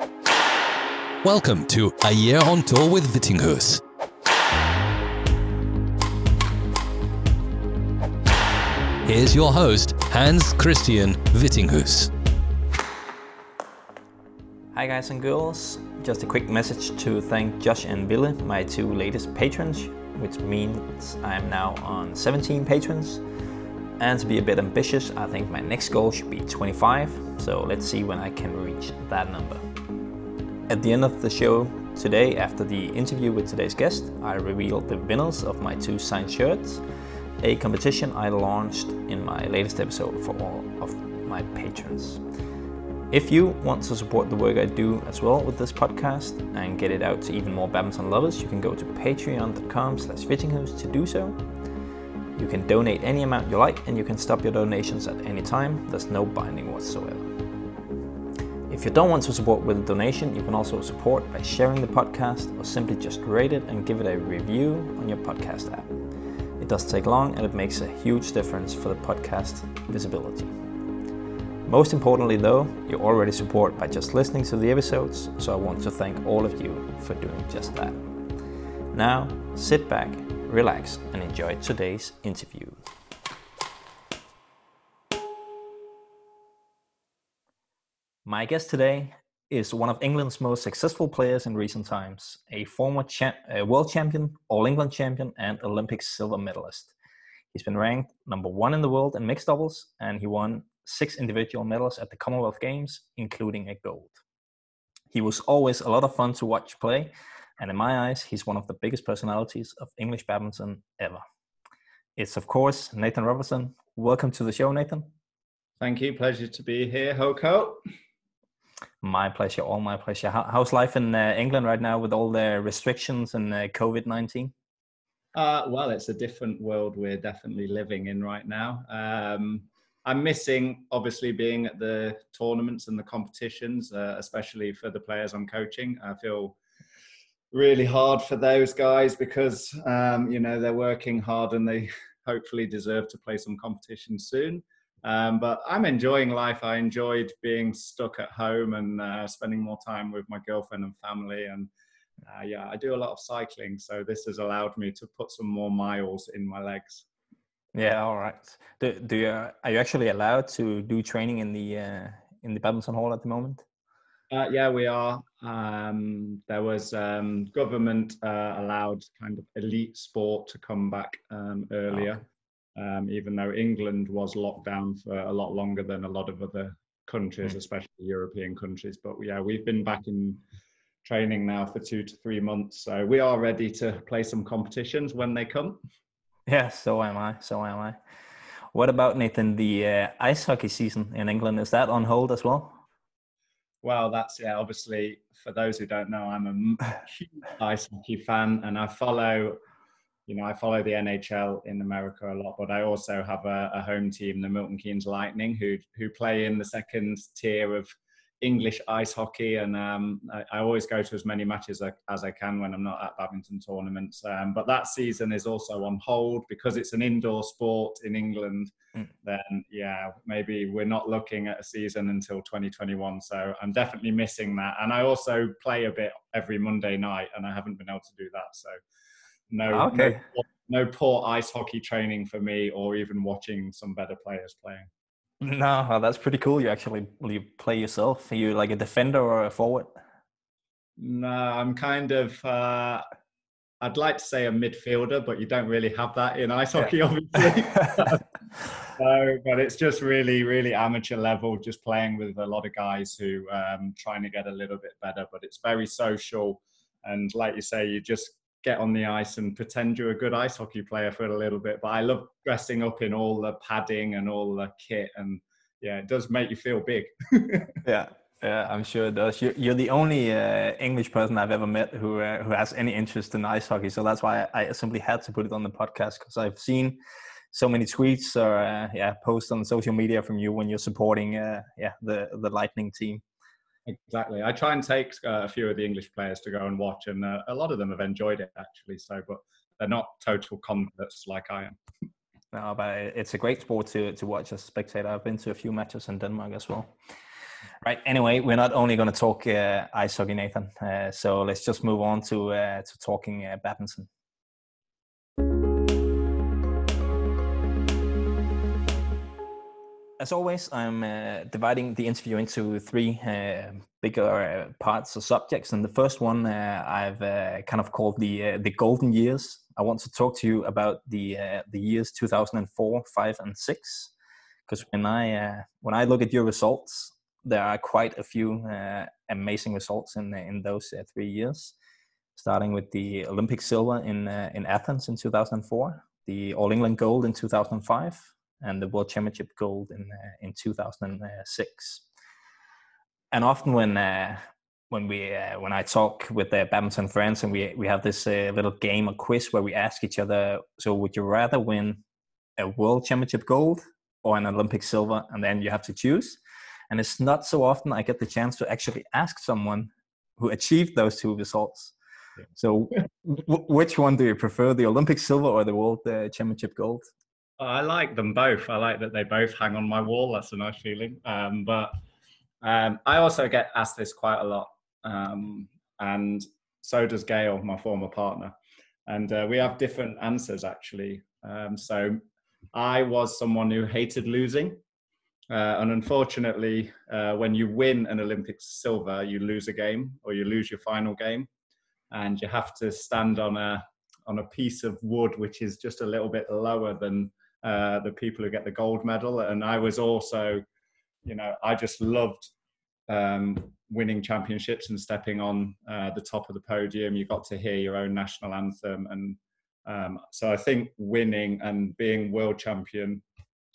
Welcome to A Year on Tour with Vittinghus. Here's your host, Hans Christian Vittinghus. Hi, guys and girls. Just a quick message to thank Josh and Ville, my two latest patrons, which means I'm now on 17 patrons. And to be a bit ambitious, I think my next goal should be 25. So let's see when I can reach that number. At the end of the show today, after the interview with today's guest, I revealed the winners of my two signed shirts, a competition I launched in my latest episode for all of my patrons. If you want to support the work I do as well with this podcast and get it out to even more badminton lovers, you can go to patreon.com slash to do so. You can donate any amount you like and you can stop your donations at any time. There's no binding whatsoever. If you don't want to support with a donation, you can also support by sharing the podcast or simply just rate it and give it a review on your podcast app. It does take long and it makes a huge difference for the podcast visibility. Most importantly, though, you already support by just listening to the episodes, so I want to thank all of you for doing just that. Now, sit back, relax, and enjoy today's interview. My guest today is one of England's most successful players in recent times, a former cha- a world champion, All England champion, and Olympic silver medalist. He's been ranked number one in the world in mixed doubles, and he won six individual medals at the Commonwealth Games, including a gold. He was always a lot of fun to watch play, and in my eyes, he's one of the biggest personalities of English badminton ever. It's, of course, Nathan Robertson. Welcome to the show, Nathan. Thank you. Pleasure to be here, Hoko. My pleasure, all my pleasure. How, how's life in uh, England right now with all the restrictions and uh, COVID 19? Uh, well, it's a different world we're definitely living in right now. Um, I'm missing, obviously, being at the tournaments and the competitions, uh, especially for the players I'm coaching. I feel really hard for those guys because, um, you know, they're working hard and they hopefully deserve to play some competition soon. Um, but I'm enjoying life. I enjoyed being stuck at home and uh, spending more time with my girlfriend and family. And uh, yeah, I do a lot of cycling, so this has allowed me to put some more miles in my legs. Yeah, all right. Do, do you are you actually allowed to do training in the uh, in the badminton hall at the moment? Uh, yeah, we are. Um, there was um, government uh, allowed kind of elite sport to come back um, earlier. Um, even though England was locked down for a lot longer than a lot of other countries, mm. especially European countries. But yeah, we've been back in training now for two to three months, so we are ready to play some competitions when they come. Yeah, so am I. So am I. What about Nathan? The uh, ice hockey season in England is that on hold as well? Well, that's yeah. Obviously, for those who don't know, I'm a huge ice hockey fan, and I follow you know, I follow the NHL in America a lot, but I also have a, a home team, the Milton Keynes Lightning, who who play in the second tier of English ice hockey, and um, I, I, always go to as many matches as I can when I'm not at badminton tournaments. Um, but that season is also on hold because it's an indoor sport in England. Mm. Then, yeah, maybe we're not looking at a season until 2021. So I'm definitely missing that. And I also play a bit every Monday night, and I haven't been able to do that. So no, okay. no, no poor ice hockey training for me, or even watching some better players playing. No, that's pretty cool. You actually you play yourself. Are you like a defender or a forward? No, I'm kind of. Uh, I'd like to say a midfielder, but you don't really have that in ice hockey, yeah. obviously. so, but it's just really, really amateur level, just playing with a lot of guys who um, trying to get a little bit better. But it's very social, and like you say, you just get on the ice and pretend you're a good ice hockey player for a little bit. But I love dressing up in all the padding and all the kit, and yeah, it does make you feel big. yeah. Yeah, I'm sure it does. You're, the only uh, English person I've ever met who uh, who has any interest in ice hockey. So that's why I, simply had to put it on the podcast because I've seen so many tweets or uh, yeah posts on social media from you when you're supporting uh, yeah the the Lightning team. Exactly. I try and take uh, a few of the English players to go and watch, and uh, a lot of them have enjoyed it actually. So, but they're not total converts like I am. No, but it's a great sport to to watch as a spectator. I've been to a few matches in Denmark as well. Right. Anyway, we're not only going to talk uh, ice hockey, Nathan. Uh, so let's just move on to uh, to talking uh, badminton. As always, I'm uh, dividing the interview into three uh, bigger parts or subjects, and the first one I've kind of called the the golden years. I want to talk to you about the the years 2004, five, and six because when I when I look at your results, there are quite a few uh, amazing results in in those uh, three years. Starting with the Olympic silver in uh, in Athens in 2004, the All England gold in 2005, and the World Championship gold in uh, in 2006. And often when uh, when we uh, when I talk with the badminton friends and we we have this little game or quiz where we ask each other, so would you rather win a World Championship gold or an Olympic silver, and then you have to choose and it's not so often I get the chance to actually ask someone who achieved those two results. Yeah. So, w- which one do you prefer, the Olympic silver or the World uh, Championship gold? I like them both. I like that they both hang on my wall. That's a nice feeling. Um, but um, I also get asked this quite a lot, um, and so does Gail, my former partner. And uh, we have different answers actually. Um, so I was someone who hated losing. Uh, and unfortunately, uh, when you win an Olympic silver, you lose a game or you lose your final game, and you have to stand on a on a piece of wood which is just a little bit lower than uh, the people who get the gold medal. And I was also, you know, I just loved um, winning championships and stepping on uh, the top of the podium. You got to hear your own national anthem, and um, so I think winning and being world champion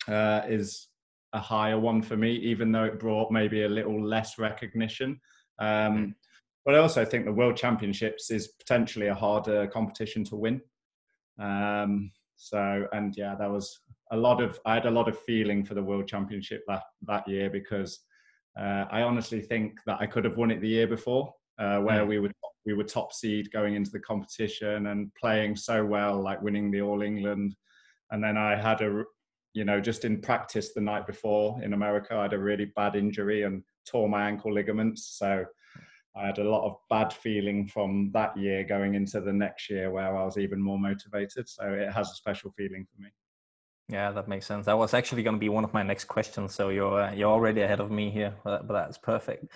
uh, is a higher one for me, even though it brought maybe a little less recognition. Um, hmm. but I also think the World Championships is potentially a harder competition to win. Um, so, and yeah, that was a lot of, I had a lot of feeling for the World Championship that, that year because uh, I honestly think that I could have won it the year before, uh, where mm. we were we were top seed going into the competition and playing so well, like winning the All England. And then I had a you know, just in practice the night before in America, I had a really bad injury and tore my ankle ligaments. So I had a lot of bad feeling from that year going into the next year where I was even more motivated. So it has a special feeling for me. Yeah, that makes sense. That was actually going to be one of my next questions. So you're uh, you're already ahead of me here, but, but that's perfect.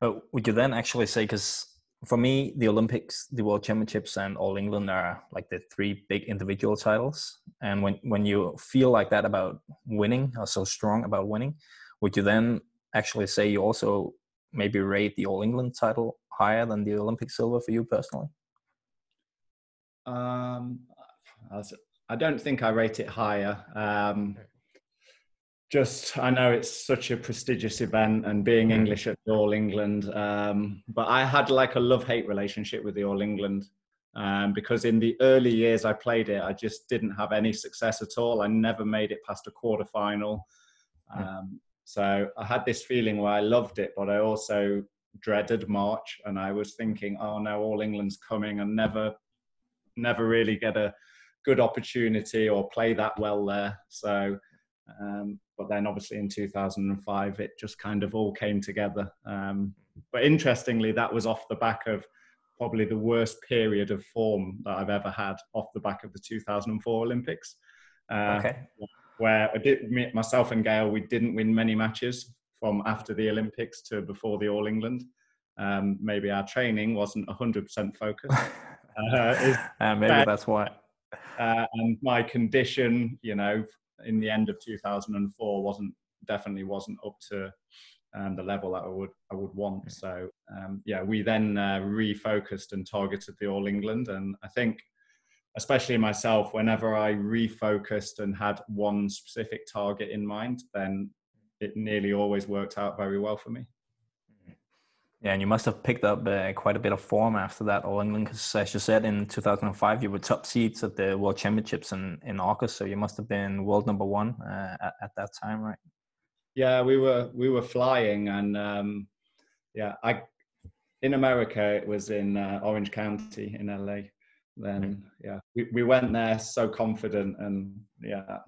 But would you then actually say because for me, the Olympics, the World Championships, and All England are like the three big individual titles. And when when you feel like that about winning, or so strong about winning, would you then actually say you also maybe rate the All England title higher than the Olympic silver for you personally? Um, I don't think I rate it higher. Um, just I know it's such a prestigious event and being mm. English at All England, um, but I had like a love hate relationship with the All England um, because in the early years I played it, I just didn't have any success at all. I never made it past a quarter final. Um, so I had this feeling where I loved it, but I also dreaded March, and I was thinking, oh no, All England's coming, and never, never really get a good opportunity or play that well there. So um, but then obviously in 2005, it just kind of all came together. Um, but interestingly, that was off the back of probably the worst period of form that I've ever had off the back of the 2004 Olympics. Uh, okay. Where I did, myself and Gail, we didn't win many matches from after the Olympics to before the All England. Um, maybe our training wasn't 100% focused. uh, uh, maybe that's why. Uh, and my condition, you know, in the end of 2004 wasn't definitely wasn't up to um, the level that I would I would want. So um, yeah, we then uh, refocused and targeted the All England, and I think especially myself, whenever I refocused and had one specific target in mind, then it nearly always worked out very well for me. Yeah, and you must have picked up uh, quite a bit of form after that All England, because as you said, in 2005 you were top seeds at the World Championships in, in August, so you must have been world number one uh, at, at, that time, right? Yeah, we were we were flying, and um, yeah, I in America it was in uh, Orange County in LA. Then mm-hmm. yeah, we we went there so confident, and yeah,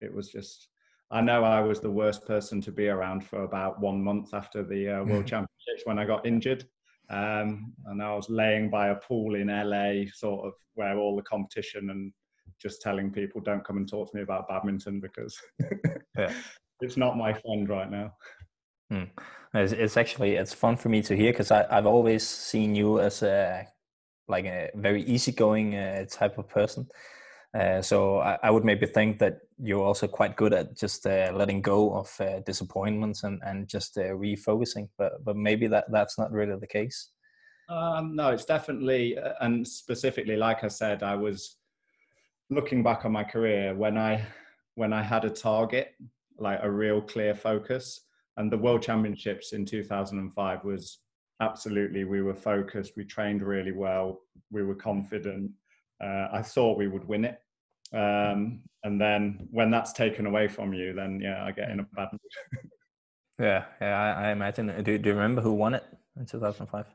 it was just I know I was the worst person to be around for about one month after the uh, World Championships when I got injured. Um, and I was laying by a pool in LA, sort of where all the competition and just telling people don't come and talk to me about badminton because yeah. it's not my friend right now. Hmm. It's, it's, actually it's fun for me to hear because I've always seen you as a like a very easygoing uh, type of person. Uh, so I, I, would maybe think that you're also quite good at just uh, letting go of uh, disappointments and, and just uh, refocusing. But but maybe that that's not really the case. Um, no, it's definitely uh, and specifically, like I said, I was looking back on my career when I when I had a target, like a real clear focus, and the World Championships in 2005 was absolutely we were focused, we trained really well, we were confident. Uh, I thought we would win it, um, and then when that's taken away from you, then yeah, I get in a bad mood. yeah, yeah, I, I imagine. Do, do you remember who won it in 2005?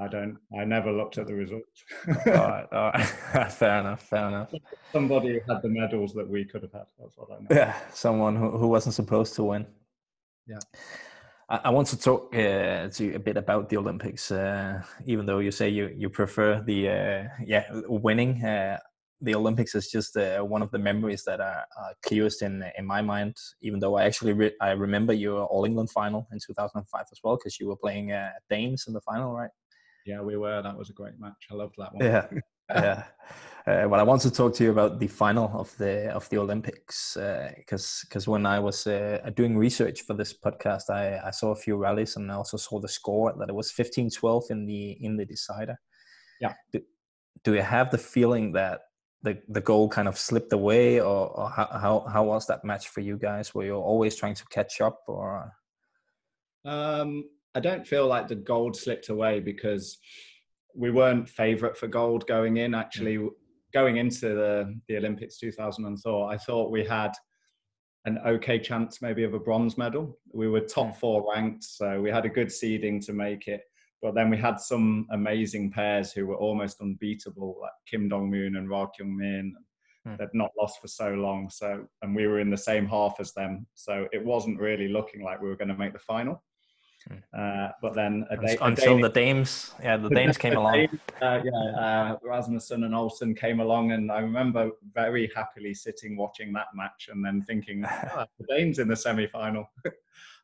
I don't. I never looked at the results. all right, all right. fair enough. Fair enough. Somebody who had the medals that we could have had. That's what I know. Yeah, someone who, who wasn't supposed to win. Yeah. I, I want to talk uh, to you a bit about the Olympics. Uh, even though you say you you prefer the uh, yeah winning, uh, the Olympics is just uh, one of the memories that are, are, clearest in in my mind. Even though I actually re- I remember your All England final in 2005 as well, because you were playing uh, Danes in the final, right? Yeah, we were. That was a great match. I loved that one. Yeah, yeah. Uh, well, I want to talk to you about the final of the of the Olympics because uh, because when I was uh, doing research for this podcast, I, I saw a few rallies and I also saw the score that it was 15-12 in the in the decider. Yeah. Do, do you have the feeling that the the goal kind of slipped away, or, or how, how how was that match for you guys? Were you always trying to catch up, or? Um, I don't feel like the gold slipped away because we weren't favourite for gold going in. Actually, mm. going into the the Olympics 2004, I thought we had an okay chance maybe of a bronze medal. We were top mm. four ranked, so we had a good seeding to make it. But then we had some amazing pairs who were almost unbeatable, like Kim Dong Moon and Ra Kyung Min. Mm. They'd not lost for so long, so and we were in the same half as them, so it wasn't really looking like we were going to make the final. Hmm. Uh, but then day, until the Danes, yeah, the Danes came along. uh, yeah, uh, Rasmussen and Olsen came along, and I remember very happily sitting watching that match, and then thinking, oh, the Danes in the semi-final.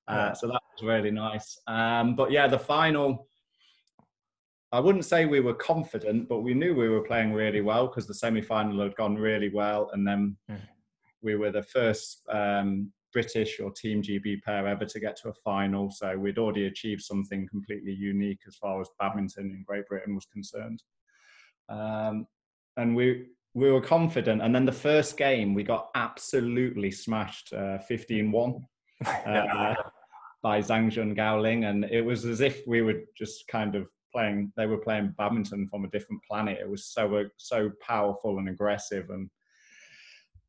Uh, so that was really nice. Um, but yeah, the final. I wouldn't say we were confident, but we knew we were playing really well because the semi-final had gone really well, and then mm. we were the first um, British or Team GB pair ever to get to a final. So we'd already achieved something completely unique as far as badminton in Great Britain was concerned. Um, and we we were confident. And then the first game, we got absolutely smashed, uh, 15-1 uh, by Zhang Jun Gao Ling, and it was as if we were just kind of playing. They were playing badminton from a different planet. It was so so powerful and aggressive and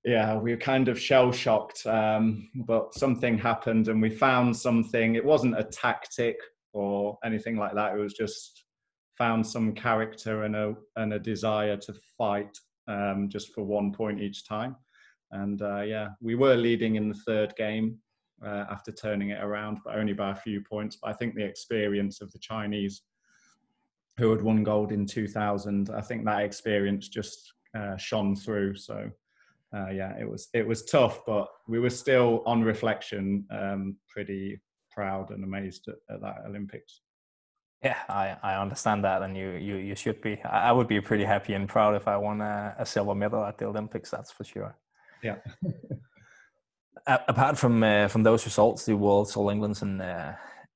yeah, we were kind of shell shocked, um, but something happened and we found something. It wasn't a tactic or anything like that. It was just found some character and a and a desire to fight um, just for one point each time. And uh, yeah, we were leading in the third game uh, after turning it around, but only by a few points. But I think the experience of the Chinese who had won gold in 2000, I think that experience just uh, shone through. So uh, yeah, it was it was tough, but we were still, on reflection, um, pretty proud and amazed at, at, that Olympics. Yeah, I, I understand that, and you you you should be. I would be pretty happy and proud if I won a, a silver medal at the Olympics. That's for sure. Yeah. Apart from uh, from those results, the Worlds, All Englands, and uh,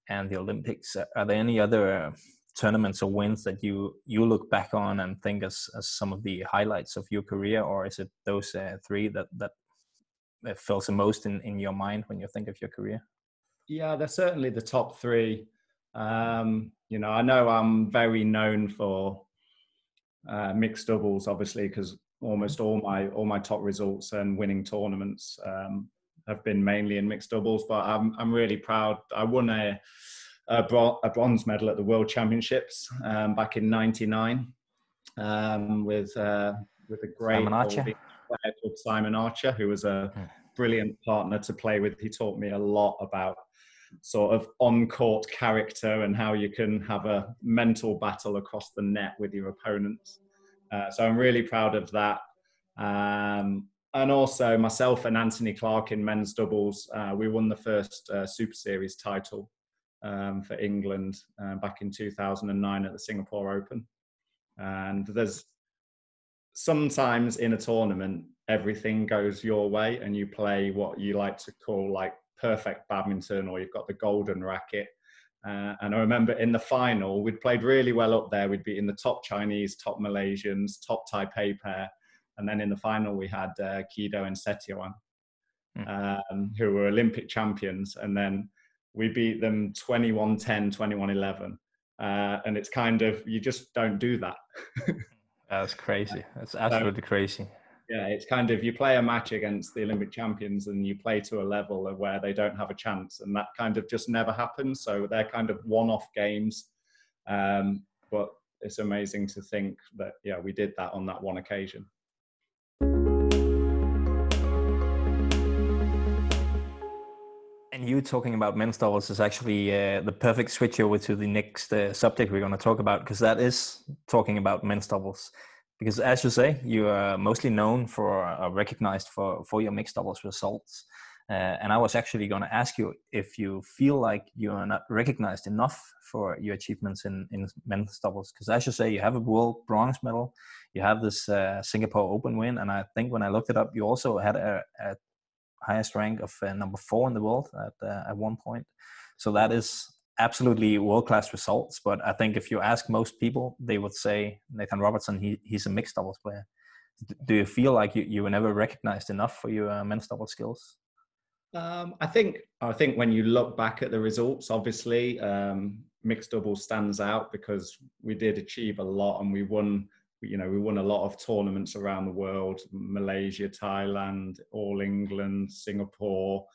and the Olympics, are there any other tournaments or wins that you you look back on and think as, as some of the highlights of your career? Or is it those uh, three that that fills the most in, in your mind when you think of your career? Yeah they're certainly the top three. Um, you know i know i'm very known for uh, mixed doubles obviously because almost all my all my top results and winning tournaments um, have been mainly in mixed doubles but i'm i'm really proud. I won a a, bro- a bronze medal at the World Championships um, back in '99 um, with uh, with a great Simon Archer. player called Simon Archer, who was a, brilliant partner to play with. He taught me a lot about sort of on court character and how you can have a mental battle across the net with your opponents. Uh, so I'm really proud of that. Um, and also myself and Anthony Clark in men's doubles, uh, we won the first uh, Super Series title um, for England uh, back in 2009 at the Singapore Open. And there's sometimes in a tournament, everything goes your way and you play what you like to call like perfect badminton or you've got the golden racket. Uh, and I remember in the final, we'd played really well up there. We'd beaten the top Chinese, top Malaysians, top Taipei pair. And then in the final, we had uh, Kido and Setiawan, mm. um, who were Olympic champions. And then we beat them 21 10, 21 11. Uh, and it's kind of, you just don't do that. That's crazy. That's absolutely so, crazy. Yeah, it's kind of you play a match against the Olympic champions and you play to a level of where they don't have a chance, and that kind of just never happens. So they're kind of one-off games, um, but it's amazing to think that yeah, we did that on that one occasion. You talking about men's doubles is actually uh, the perfect switch over to the next uh, subject we're going to talk about because that is talking about men's doubles. Because as you say, you are mostly known for, uh, recognized for, for your mixed doubles results. Uh, and I was actually going to ask you if you feel like you are not recognized enough for your achievements in, in men's doubles. Because as you say, you have a world bronze medal, you have this uh, Singapore Open win, and I think when I looked it up, you also had a, a highest rank of uh, number four in the world at uh, at one point. So that is absolutely world class results. But I think if you ask most people, they would say Nathan Robertson. He he's a mixed doubles player. Do you feel like you, you were never recognized enough for your uh, men's doubles skills? Um, I think I think when you look back at the results, obviously um, mixed doubles stands out because we did achieve a lot and we won you know we won a lot of tournaments around the world malaysia thailand all england singapore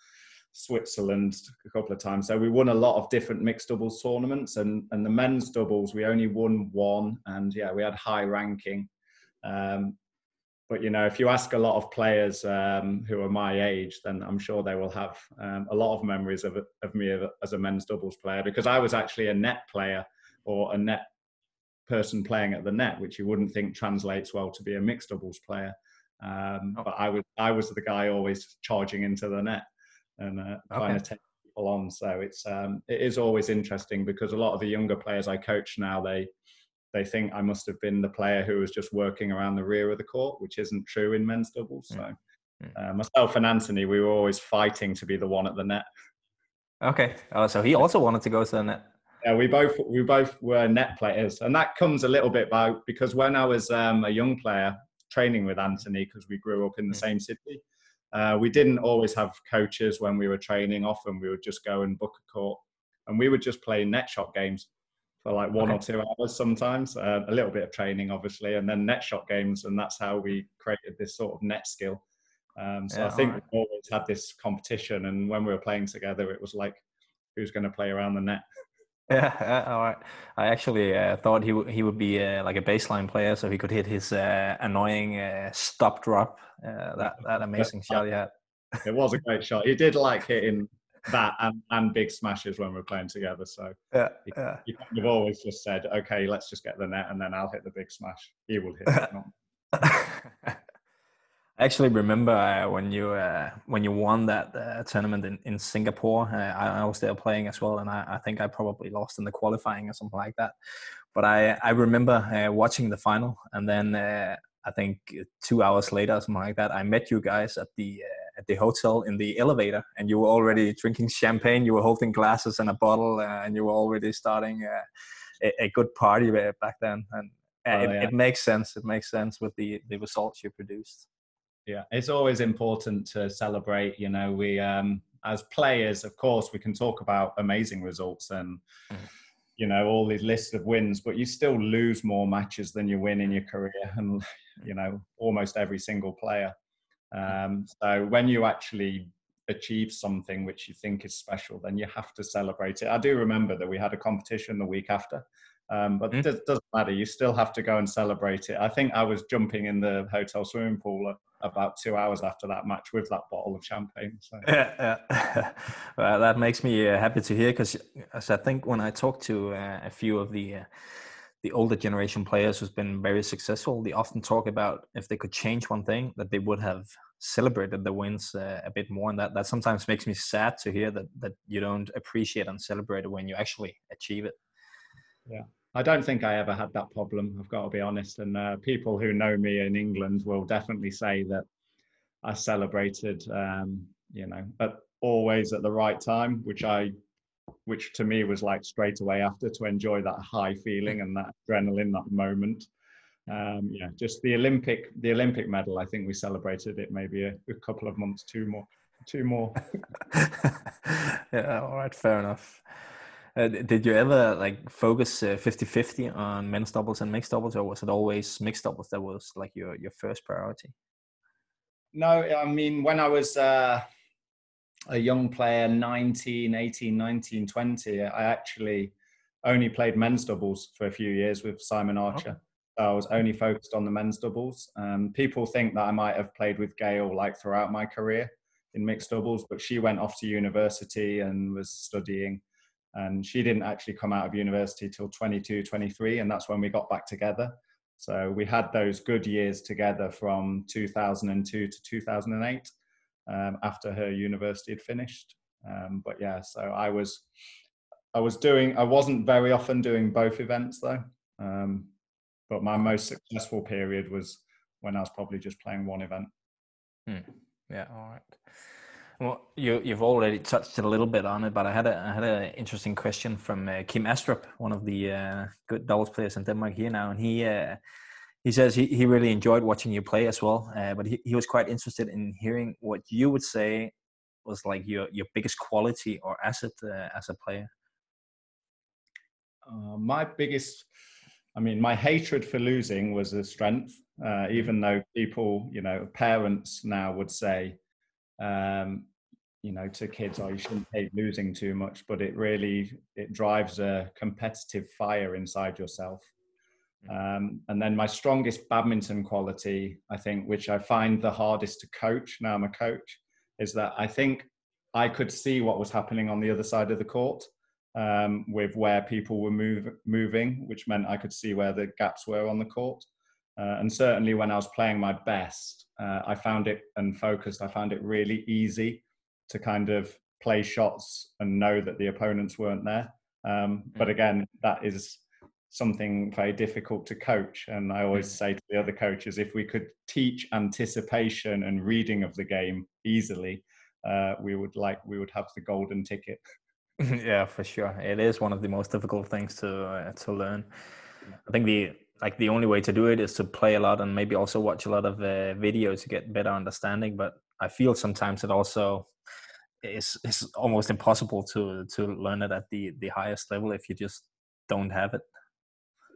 switzerland a couple of times. So we won a lot of different mixed doubles tournaments and and the men's doubles we only won one and yeah we had high ranking. Um, but you know if you ask a lot of players um, who are my age then i'm sure they will have um, a lot of memories of, of me as a men's doubles player because i was actually a net player or a net person playing at the net, which you wouldn't think translates well to be a mixed doubles player. Um, oh. But I was I was the guy always charging into the net and uh, trying okay. to take people on. So it's um, it is always interesting because a lot of the younger players I coach now they they think I must have been the player who was just working around the rear of the court, which isn't true in men's doubles. So uh, myself and Anthony, we were always fighting to be the one at the net. Okay. Oh, so he also wanted to go to the net. Yeah, we both we both were net players, and that comes a little bit by because when I was um, a young player training with Anthony, because we grew up in the mm. same city, uh, we didn't always have coaches when we were training. Often we would just go and book a court, and we would just play net shot games for like one okay. or two hours sometimes. Uh, a little bit of training, obviously, and then net shot games, and that's how we created this sort of net skill. Um, so yeah, I think right. we always had this competition, and when we were playing together, it was like who's going to play around the net. Yeah, all right. I actually uh, thought he w- he would be uh, like a baseline player, so he could hit his uh, annoying uh, stop drop. Uh, that that amazing shot he had. It was a great shot. He did like hitting that and, and big smashes when we are playing together. So yeah, he, yeah. He kind of always just said, "Okay, let's just get the net, and then I'll hit the big smash. He will hit it." I actually remember uh, when you uh, when you won that uh, tournament in, in Singapore. Uh, I, I, was there playing as well, and I, I, think I probably lost in the qualifying or something like that. But I I remember uh, watching the final, and then uh, I think two hours later, or something like that, I met you guys at the at the hotel in the elevator, and you were already drinking champagne. You were holding glasses and a bottle, and you were already starting a, a, good party back then. And oh, it, yeah. it makes sense. It makes sense with the the results you produced yeah it's always important to celebrate you know we um as players of course we can talk about amazing results and mm. you know all these lists of wins but you still lose more matches than you win in your career and you know almost every single player um so when you actually achieve something which you think is special then you have to celebrate it i do remember that we had a competition the week after um, but mm. it doesn't matter. You still have to go and celebrate it. I think I was jumping in the hotel swimming pool about two hours after that match with that bottle of champagne. So. Yeah, yeah. well, that makes me uh, happy to hear because, as I think, when I talk to uh, a few of the uh, the older generation players who's been very successful, they often talk about if they could change one thing, that they would have celebrated the wins uh, a bit more, and that that sometimes makes me sad to hear that that you don't appreciate and celebrate when you actually achieve it. Yeah. I don't think I ever had that problem. I've got to be honest. And uh, people who know me in England will definitely say that I celebrated, um, you know, at, always at the right time, which I, which to me was like straight away after to enjoy that high feeling and that adrenaline, that moment. Um, yeah, just the Olympic, the Olympic medal. I think we celebrated it maybe a, a couple of months, two more, two more. yeah, all right, fair enough. Uh, did you ever like focus 50-50 uh, on men's doubles and mixed doubles, or was it always mixed doubles that was like your your first priority? No, I mean when I was uh, a young player, 19, 18, 19, 20, I actually only played men's doubles for a few years with Simon Archer. Okay. I was only focused on the men's doubles. Um, people think that I might have played with Gail like throughout my career in mixed doubles, but she went off to university and was studying and she didn't actually come out of university till 22 23 and that's when we got back together. So we had those good years together from 2002 to 2008 um, after her university had finished. Um, but yeah so i was i was doing i wasn't very often doing both events though. Um, but my most successful period was when i was probably just playing one event. Hmm. yeah all right well, you, you've already touched a little bit on it, but I had a I had an interesting question from uh, Kim Astrup, one of the uh, good doubles players in Denmark here now, and he uh, he says he, he really enjoyed watching you play as well, uh, but he, he was quite interested in hearing what you would say was like your your biggest quality or asset uh, as a player. Uh, my biggest, I mean, my hatred for losing was a strength, even though people, you know, parents now would say um, you know to kids oh you shouldn't hate losing too much but it really it drives a competitive fire inside yourself mm. um, and then my strongest badminton quality i think which i find the hardest to coach now i'm a coach is that i think i could see what was happening on the other side of the court um, with where people were move, moving which meant i could see where the gaps were on the court uh, and certainly when I was playing my best, uh, I found it and focused, I found it really easy to kind of play shots and know that the opponents weren't there. Um, but mm. again, that is something very difficult to coach. And I always mm. say to the other coaches, if we could teach anticipation and reading of the game easily, uh, we would like we would have the golden ticket. yeah, for sure. It is one of the most difficult things to uh, to learn. I think the like the only way to do it is to play a lot and maybe also watch a lot of uh, videos to get better understanding but i feel sometimes it also is is almost impossible to to learn it at the the highest level if you just don't have it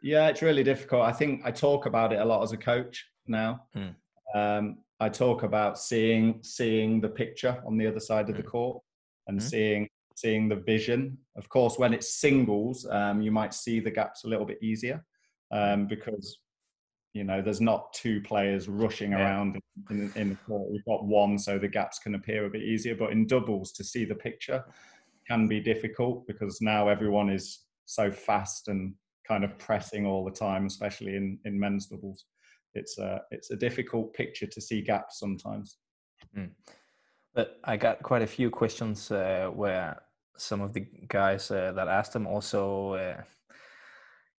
yeah it's really difficult i think i talk about it a lot as a coach now mm. um, i talk about seeing seeing the picture on the other side of the hmm. court and mm. seeing seeing the vision of course when it's singles um, you might see the gaps a little bit easier um, because you know there's not two players rushing yeah. around in, in, the court. We've got one, so the gaps can appear a bit easier. But in doubles, to see the picture can be difficult because now everyone is so fast and kind of pressing all the time, especially in in men's doubles. It's a it's a difficult picture to see gaps sometimes. Mm. But I got quite a few questions uh, where some of the guys uh, that asked them also uh,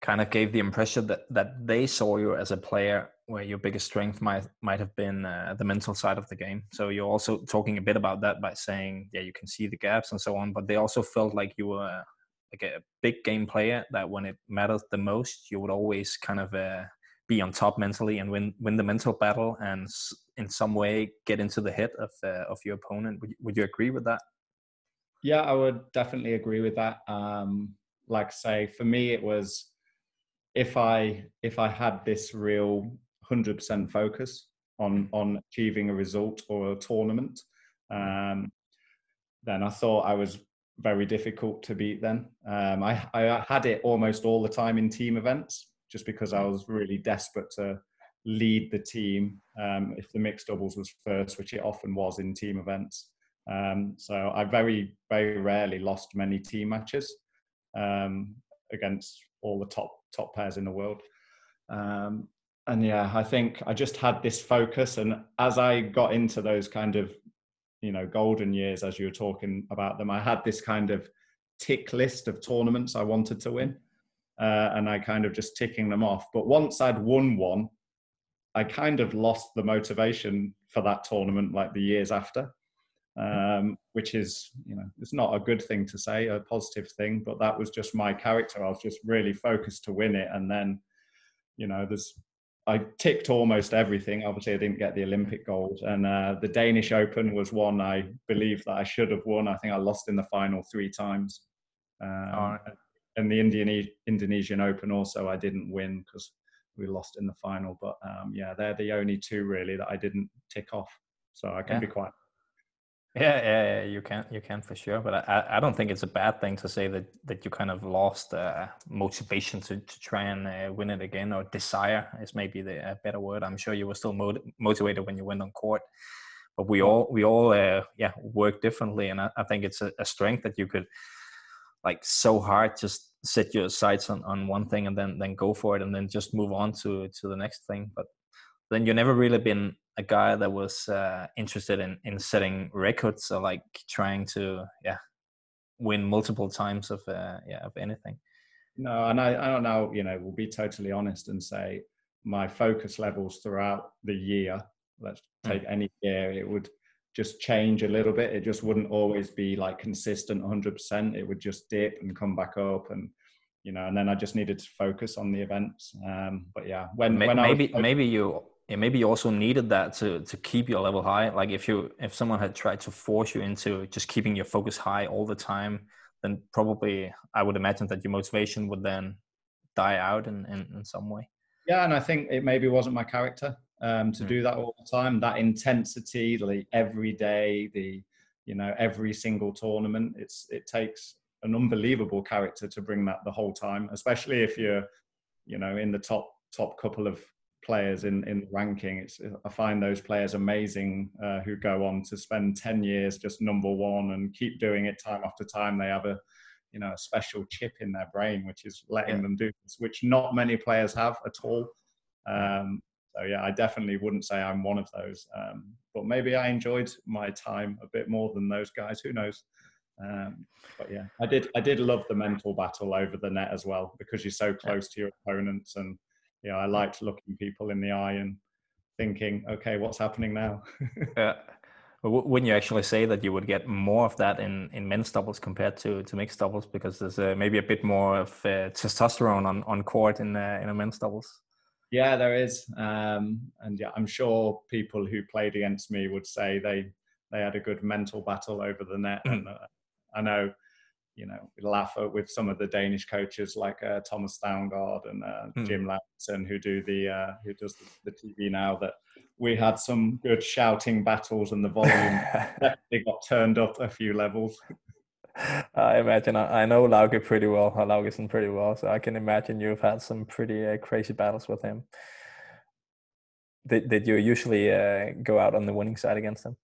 kind of gave the impression that that they saw you as a player where your biggest strength might might have been uh, the mental side of the game. So you're also talking a bit about that by saying, yeah, you can see the gaps and so on, but they also felt like you were like a big game player that when it mattered the most, you would always kind of uh, be on top mentally and win win the mental battle and in some way get into the head of uh, of your opponent. Would you, would you agree with that? Yeah, I would definitely agree with that. Um, like say, for me, it was if I if I had this real hundred percent focus on on achieving a result or a tournament, um, then I thought I was very difficult to beat. Then um, I I had it almost all the time in team events, just because I was really desperate to lead the team um, if the mixed doubles was first, which it often was in team events. Um, so I very, very rarely lost many team matches um, against all the top top pairs in the world. Um, and yeah, I think I just had this focus, and as I got into those kind of, you know, golden years, as you were talking about them, I had this kind of tick list of tournaments I wanted to win, uh, and I kind of just ticking them off. But once I'd won one, I kind of lost the motivation for that tournament, like the years after um, which is you know it's not a good thing to say a positive thing but that was just my character. I was just really focused to win it. And then you know there's i ticked almost everything. Obviously i didn't get the olympic gold. And uh, the danish open was one i believe that i should have won. I think i lost in the final three times. Um, and the indian indonesian open also i didn't win because we lost in the final. But um, yeah they're the only two really that i didn't tick off. So i can yeah. be quite yeah, yeah, yeah, you can, you can for sure. But I, I don't think it's a bad thing to say that that you kind of lost uh, motivation to to try and uh, win it again, or desire is maybe the a better word. I'm sure you were still mot- motivated when you went on court, but we all we all uh, yeah work differently, and I, I think it's a, a, strength that you could like so hard just set your sights on on one thing and then then go for it, and then just move on to to the next thing. But then you never really been a guy that was uh, interested in in setting records or like trying to yeah win multiple times of uh, yeah of anything. No, and I, I don't know. You know, we'll be totally honest and say my focus levels throughout the year. Let's hmm. take mm. any year, it would just change a little bit. It just wouldn't always be like consistent 100%. It would just dip and come back up and you know, and then I just needed to focus on the events. Um, but yeah, when, maybe, when maybe, maybe you yeah, maybe you also needed that to to keep your level high. Like if you if someone had tried to force you into just keeping your focus high all the time, then probably I would imagine that your motivation would then die out in in, in some way. Yeah, and I think it maybe wasn't my character um, to mm. do that all the time. That intensity, like every day, the you know every single tournament. It's it takes an unbelievable character to bring that the whole time, especially if you're you know in the top top couple of players in in the ranking. It's I find those players amazing uh, who go on to spend ten years just number one and keep doing it time after time. They have a you know a special chip in their brain which is letting yeah. them do this, which not many players have at all. Um, so yeah, I definitely wouldn't say I'm one of those. Um, but maybe I enjoyed my time a bit more than those guys. Who knows? Um, but yeah, I did. I did love the mental battle over the net as well because you're so close to your opponents and you know, I liked looking people in the eye and thinking, okay, what's happening now? yeah. Wouldn't you actually say that you would get more of that in, in men's doubles compared to, to mixed doubles because there's uh, maybe a bit more of uh, testosterone on, on court in uh, in a men's doubles? Yeah, there is, um, and yeah, I'm sure people who played against me would say they they had a good mental battle over the net. Mm. and uh, I know you know laugh at with some of the Danish coaches like uh, Thomas Stavngaard and uh, mm. Jim Laugesen who do the uh, who does the, the, TV now that we had some good shouting battles and the volume definitely got turned up a few levels. I imagine I, I know Lauke pretty well, Laugesen pretty well, so I can imagine you've had some pretty uh, crazy battles with him. Did, did you usually uh, go out on the winning side against him?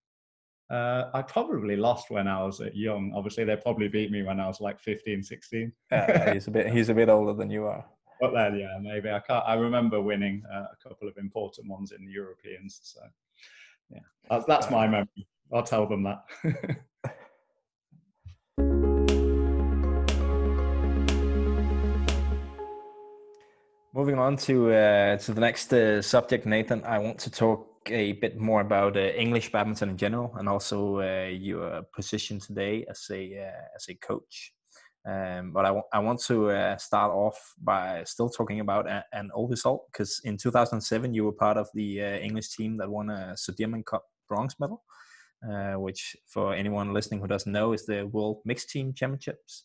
Uh, I probably lost when I was young. Obviously, they probably beat me when I was like 15, 16. yeah, he's a bit he's a bit older than you are. But then, yeah, maybe I can't. I remember winning uh, a couple of important ones in the Europeans. So, yeah, that's, that's my memory. I'll tell them that. Moving on to uh, to the next uh, subject, Nathan. I want to talk a bit more about uh, English badminton in general, and also uh, your position today as a uh, as a coach. Um, but I, w- I want to uh, start off by still talking about a- an old result because in 2007 you were part of the uh, English team that won a Sudirman Cup bronze medal, uh, which for anyone listening who doesn't know is the World Mixed Team Championships.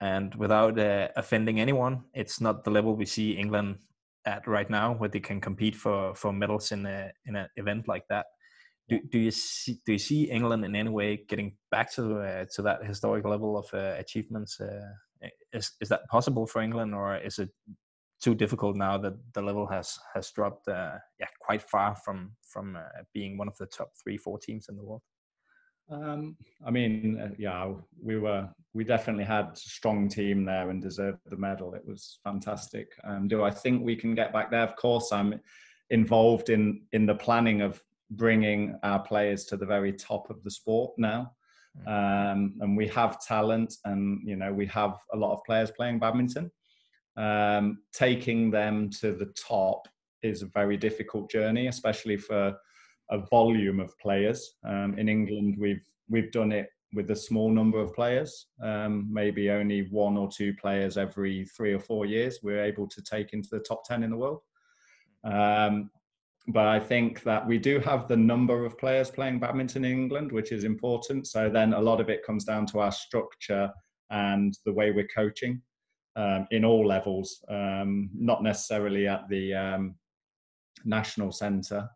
And without offending anyone, it's not the level we see England at right now, where they can compete for for medals in a in an event like that. Do, do you see do you see England in any way getting back to uh, to that historic level of uh, achievements? Uh, is is that possible for England, or is it too difficult now that the level has has dropped uh, yeah quite far from from uh, being one of the top three four teams in the world um, I mean, uh, yeah, we were we definitely had a strong team there and deserved the medal. It was fantastic. Um, do I think we can get back there? Of course, I'm involved in in the planning of bringing our players to the very top of the sport now. Mm. Um, and we have talent, and you know we have a lot of players playing badminton. Um, taking them to the top is a very difficult journey, especially for a volume of players. Um, in England, we've we've done it with a small number of players, um, maybe only one or two players every three or four years. We're able to take into the top ten in the world. Um, but I think that we do have the number of players playing badminton in England, which is important. So then a lot of it comes down to our structure and the way we're coaching um, in all levels, um, not necessarily at the um, national centre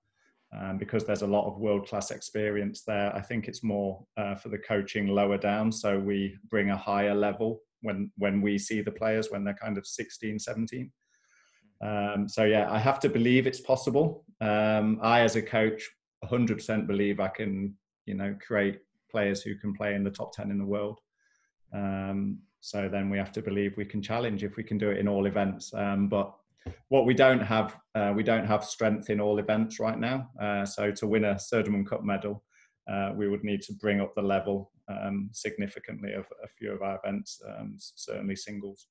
um, because there's a lot of world class experience there. I think it's more uh, for the coaching lower down. So we bring a higher level when, when we see the players when they're kind of 16, 17. Um, so yeah, I have to believe it's possible. Um, I, as a coach, 100% believe I can, you know, create players who can play in the top 10 in the world. Um, so then we have to believe we can challenge if we can do it in all events. Um, but what we don't have, uh, we don't have strength in all events right now. Uh, so to win a Sudirman Cup medal, uh, we would need to bring up the level um, significantly of a few of our events, um, certainly singles.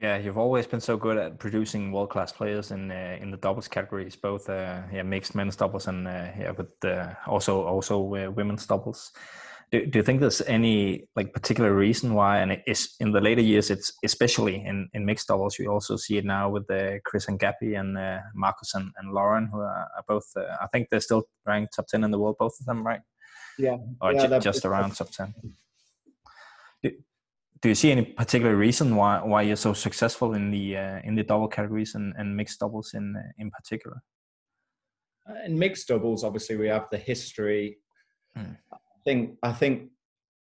Yeah, you've always been so good at producing world-class players in uh, in the doubles categories, both uh, yeah mixed men's doubles and uh, yeah, but also also women's doubles do, do you think there's any like particular reason why and it's in the later years it's especially in, in mixed doubles you also see it now with the chris and gabby and uh, marcus and, and lauren who are, are both uh, i think they're still ranked top 10 in the world both of them right? Yeah. Or yeah, j- just around top 10 do, do you see any particular reason why why you're so successful in the uh, in the double categories and, and mixed doubles in in particular? Uh, in mixed doubles obviously we have the history hmm think I think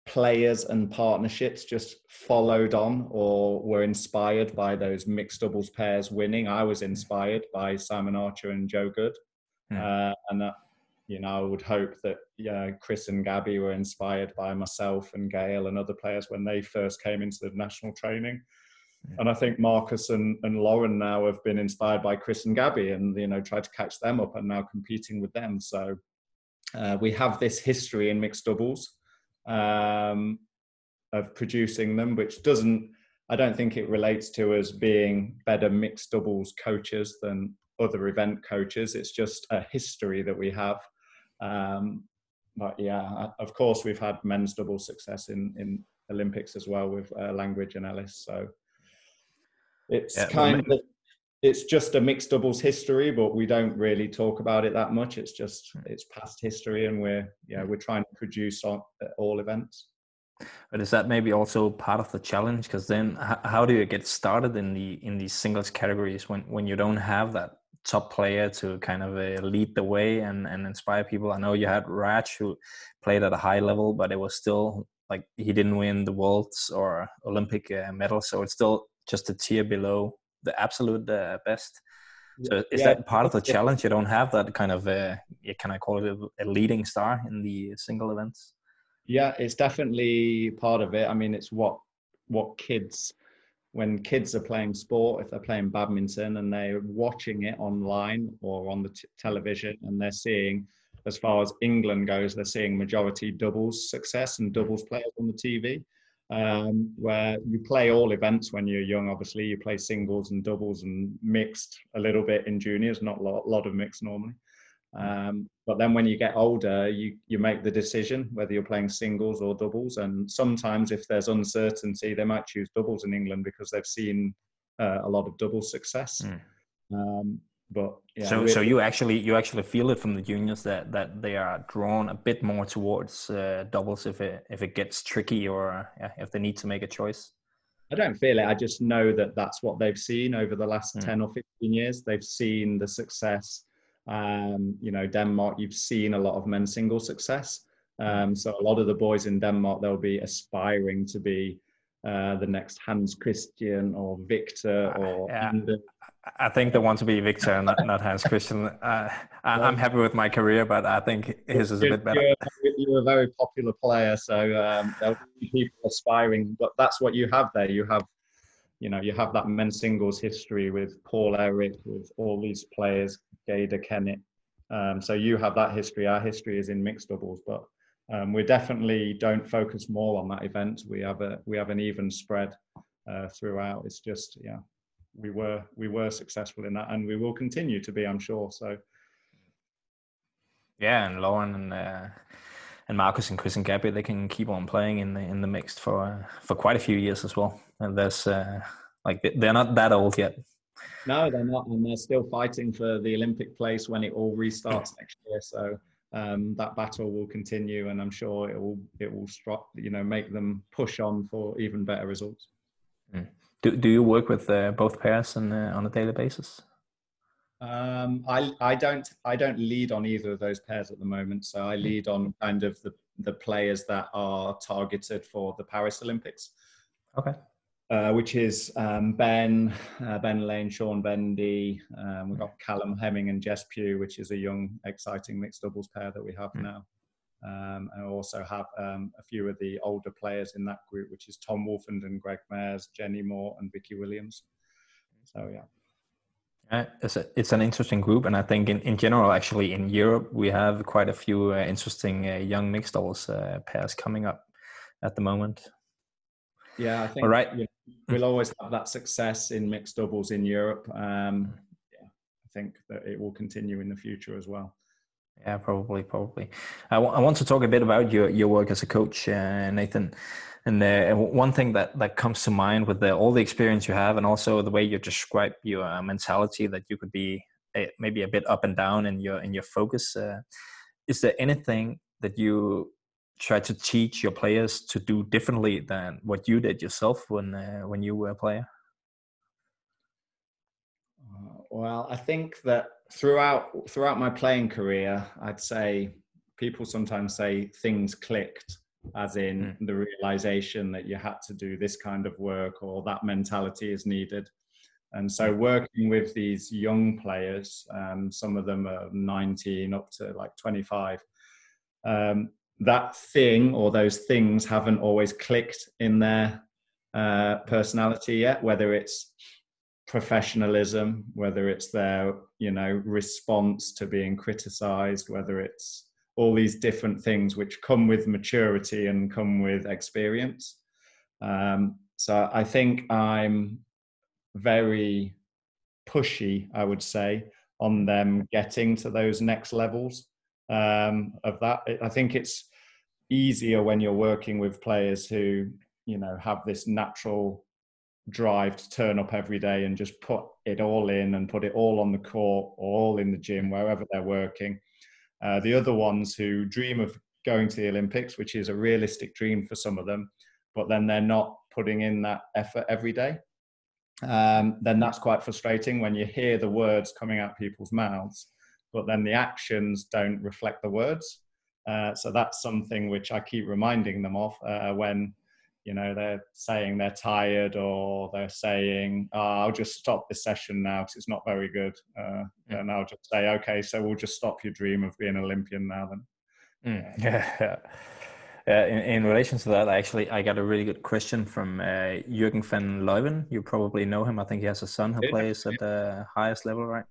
players and partnerships just followed on or were inspired by those mixed doubles pairs winning. I was inspired by Simon Archer and Jo Goode, mm. uh, and that you know I would hope that yeah, Chris and Gabby were inspired by myself and Gail and other players when they first came into the national training. Hmm. And I think Marcus and, and Lauren now have been inspired by Chris and Gabby and you know tried to catch them up and now competing with them. So uh, we have this history in mixed doubles um, of producing them, which doesn't, I don't think it relates to us being better mixed doubles coaches than other event coaches. It's just a history that we have. Um, but yeah, of course, we've had men's double success in, in Olympics as well with uh, Langridge and Ellis. So it's yeah, kind of it's just a mixed doubles history, but we don't really talk about it that much. It's just hmm. it's past history, and we're yeah we're trying to produce on all events. But is that maybe also part of the challenge? Because then, how do you get started in the in these singles categories when when you don't have that top player to kind of uh, lead the way and and inspire people? I know you had Raj who played at a high level, but it was still like he didn't win the worlds or Olympic uh, medal, so it's still just a tier below the absolute uh, best. So is yeah. that part of the challenge? You don't have that kind of, uh, can I call it a, a leading star in the single events? Yeah, it's definitely part of it. I mean, it's what what kids when kids are playing sport, if they're playing badminton and they're watching it online or on the t- television and they're seeing, as far as England goes, they're seeing majority doubles success and doubles players on the TV um, where you play all events when you're young. Obviously, you play singles and doubles and mixed a little bit in juniors, not a lot, lot of mixed normally. Um, but then when you get older, you you make the decision whether you're playing singles or doubles. And sometimes, if there's uncertainty, they might choose doubles in England because they've seen uh, a lot of double success. Mm. Um, but yeah, so so you actually you actually feel it from the juniors that that they are drawn a bit more towards uh, doubles if it if it gets tricky or uh, if they need to make a choice. I don't feel it. I just know that that's what they've seen over the last mm. ten or fifteen years. They've seen the success. Um, you know, Denmark. You've seen a lot of men's single success. Hmm. Um, so a lot of the boys in Denmark, they'll be aspiring to be uh, the next Hans-Kristian or Viktor uh, or yeah. I think they want to be Viktor, not, not Hans-Kristian. Uh, I, am happy with my career, but I think his is a bit better. You're, you're a very popular player, so um, there'll be people aspiring. But that's what you have there. You have, you know, you have that men's singles history with Poul-Erik, with all these players, Gade, Kenneth. Um, so you have that history. Our history is in mixed doubles, but um, we definitely don't focus more on that event. We have a we have an even spread uh, throughout. It's just yeah, we were we were successful in that, and we will continue to be, I'm sure. So yeah, and Lauren and uh, and Marcus and Chris and Gabby, they can keep on playing in the in the mixed for uh, for quite a few years as well. And there's uh, like they're not that old yet. No, they're not, and they're still fighting for the Olympic place when it all restarts next year. So um, that battle will continue, and I'm sure it will it will you know make them push on for even better results. Mm. Do Do you work with uh, both pairs on uh, on a daily basis? Um, I I don't I don't lead on either of those pairs at the moment. So I mm. lead on kind of the the players that are targeted for the Paris Olympics. Okay. Uh, which is um, Ben, uh, Ben Lane, Sean Vendy. Um, we've got Callum Hemming and Jess Pugh, which is a young, exciting mixed doubles pair that we have mm. now. Um, and I also have um, a few of the older players in that group, which is Tom Wolfenden and Greg Mairs, Jenny Moore and Vicky Williams. So yeah. Uh, it's, a, it's an interesting group, and I think in, in general, actually in Europe, we have quite a few uh, interesting uh, young mixed doubles uh, pairs coming up at the moment. Yeah, I think All right. We'll always have that success in mixed doubles in Europe. Um, yeah, I think that it will continue in the future as well. Yeah, probably, probably. I, w- I want to talk a bit about your, your work as a coach, uh, Nathan. And uh, one thing that, that comes to mind with the, all the experience you have, and also the way you describe your uh, mentality, that you could be a, maybe a bit up and down in your in your focus. Uh, is there anything that you try to teach your players to do differently than what you did yourself when uh, when you were a player? Uh, well, I think that throughout throughout my playing career, I'd say people sometimes say things clicked, as in mm. the realization that you had to do this kind of work or that mentality is needed. And so, hmm. working with these young players, um, some of them are 19 up to like 25, um, that thing or those things haven't always clicked in their uh, personality yet, whether it's professionalism, whether it's their, you know, response to being criticized, whether it's all these different things which come with maturity and come with experience. Um, so I think I'm very pushy, I would say, on them getting to those next levels um, of that. I think it's easier when you're working with players who you know have this natural drive to turn up every day and just put it all in and put it all on the court all in the gym wherever they're working uh, the other ones who dream of going to the olympics which is a realistic dream for some of them but then they're not putting in that effort every day um, then that's quite frustrating when you hear the words coming out people's mouths but then the actions don't reflect the words uh, so that's something which I keep reminding them of uh, when you know they're saying they're tired or they're saying oh, i'll just stop this session now because it's not very good uh, yeah. and i'll just say okay so we'll just stop your dream of being an olympian now then mm. yeah, yeah. in, in, relation to that actually i got a really good question from uh, jürgen van leeuwen you probably know him i think he has a son who yeah. plays at the highest level right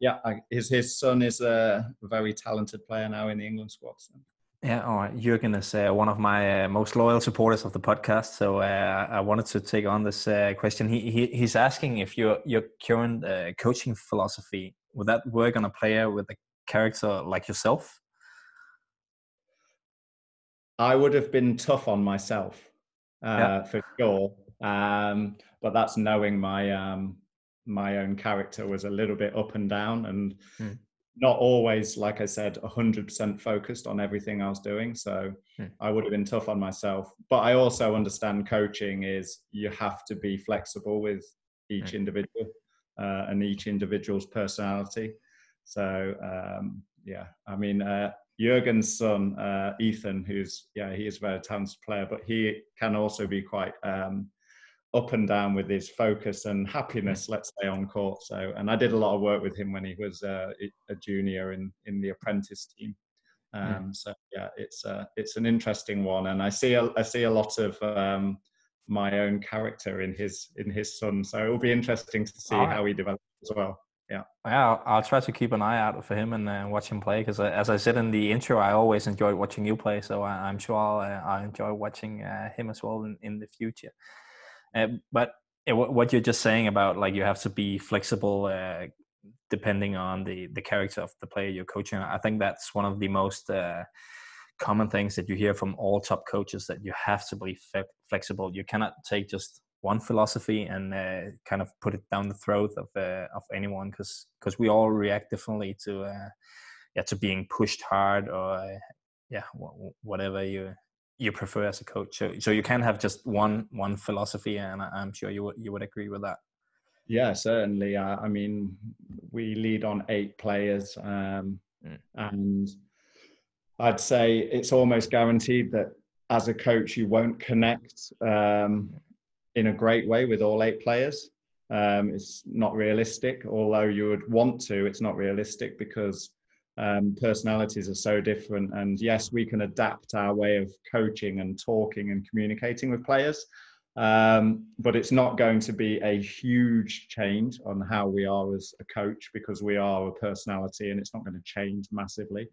yeah, his his son is a very talented player now in the England squad. So. Yeah, all right. Jürgen is uh, one of my uh, most loyal supporters of the podcast, so uh, I wanted to take on this uh, question. He, he he's asking if your your current uh, coaching philosophy would that work on a player with a character like yourself? I would have been tough on myself uh, yeah. for sure, um, but that's knowing my um, my own character was a little bit up and down and mm. not always like i said 100% focused on everything i was doing so mm. i would have been tough on myself but i also understand coaching is you have to be flexible with each mm. individual uh, and each individual's personality so um, yeah i mean uh, Jurgen's son, uh, Ethan, who's yeah, he is a very talented player, but he can also be quite um, up and down with his focus and happiness, let's say, on court. So, and I did a lot of work with him when he was uh, a junior in in the apprentice team. Um, So yeah, it's uh, it's an interesting one, and I see a, I see a lot of um, my own character in his in his son. So it will be interesting to see right. how he develops as well. Yeah, yeah. I'll, I'll, try to keep an eye out for him and uh, watch him play because, uh, as I said in the intro, I always enjoyed watching you play. So I, am sure I'll, uh, I'll enjoy watching uh, him as well in, in the future. Uh, but what you're just saying about like you have to be flexible uh, depending on the the character of the player you're coaching, I think that's one of the most common things that you hear from all top coaches that you have to be flexible. You cannot take just one philosophy and uh, kind of put it down the throat of uh, of anyone because because we all react differently to uh, yeah to being pushed hard or uh, yeah whatever you you prefer as a coach. So so you can have just one one philosophy, and I'm sure you would you would agree with that. Yeah, certainly. I mean, we lead on eight players, um, mm. and I'd say it's almost guaranteed that as a coach you won't connect um, in a great way with all eight players. Um, it's not realistic, although you would want to. It's not realistic because um, personalities are so different. And yes, we can adapt our way of coaching and talking and communicating with players, um, but it's not going to be a huge change on how we are as a coach because we are a personality, and it's not going to change massively.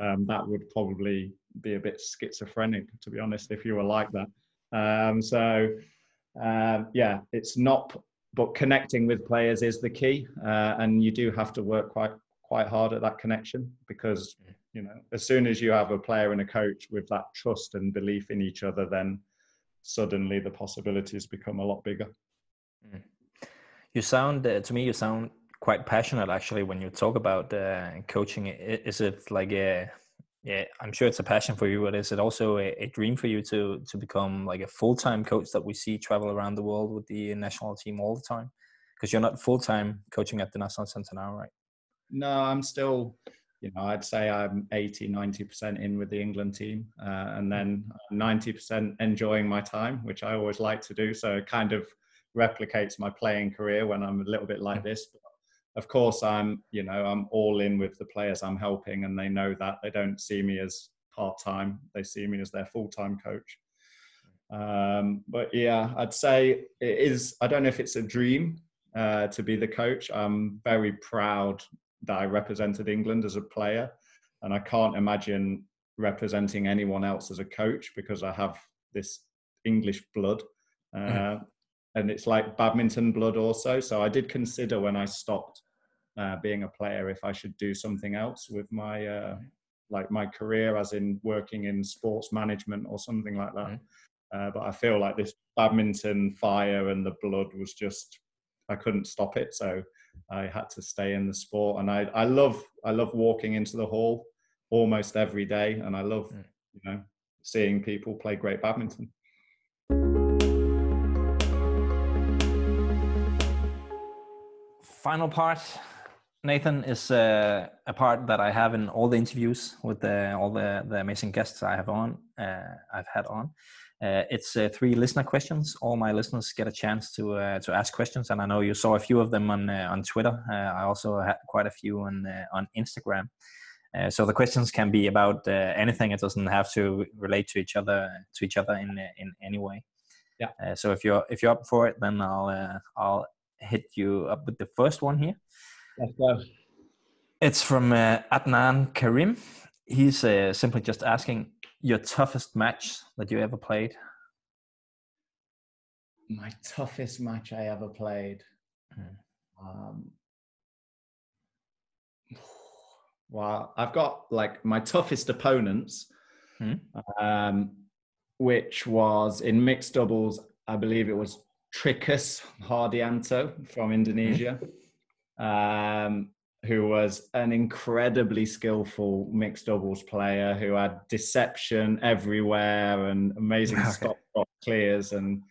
Um, that would probably be a bit schizophrenic, to be honest, if you were like that. Um, so uh, yeah, it's not, but connecting with players is the key, uh, and you do have to work quite quite hard at that connection because you know as soon as you have a player and a coach with that trust and belief in each other, then suddenly the possibilities become a lot bigger. Mm. You sound uh, to me, you sound quite passionate actually when you talk about uh, coaching. Is it like a yeah, I'm sure it's a passion for you, but is it also a, a dream for you to to become like a full time coach that we see travel around the world with the national team all the time? Because you're not full time coaching at the national center now, right? No, I'm still, you know, I'd say I'm 80, 90% in with the England team, uh, and then 90% enjoying my time, which I always like to do. So it kind of replicates my playing career when I'm a little bit like this. But of course i'm you know i'm all in with the players i'm helping and they know that they don't see me as part-time they see me as their full-time coach um, but yeah i'd say it is i don't know if it's a dream uh, to be the coach i'm very proud that i represented england as a player and i can't imagine representing anyone else as a coach because i have this english blood uh, and it's like badminton blood also. So I did consider when I stopped uh, being a player if I should do something else with my uh, like my career, as in working in sports management or something like that. Mm-hmm. Uh, but I feel like this badminton fire and the blood was just I couldn't stop it, so I had to stay in the sport. And I I love I love walking into the hall almost every day, and I love mm. you know seeing people play great badminton. final part, Nathan, is uh, a part that I have in all the interviews with the, all the, the amazing guests I have on. Uh, I've had on. Uh, it's uh, three listener questions. All my listeners get a chance to uh, to ask questions, and I know you saw a few of them on uh, on Twitter. I also had quite a few on on Instagram. so the questions can be about anything. It doesn't have to relate to each other to each other in in any way. Yeah. so if you're if you're up for it, then I'll I'll hit you up with the first one here. Let's go. It's from uh, Adnan Karim. He's uh, simply just asking your toughest match that you ever played. My toughest match I ever played. Hmm. Um, well, I've got like my toughest opponents, hmm. um, which was in mixed doubles. I believe it was Tri Kusharjanto from Indonesia, um, who was an incredibly skillful mixed doubles player who had deception everywhere and amazing okay. stop drop clears and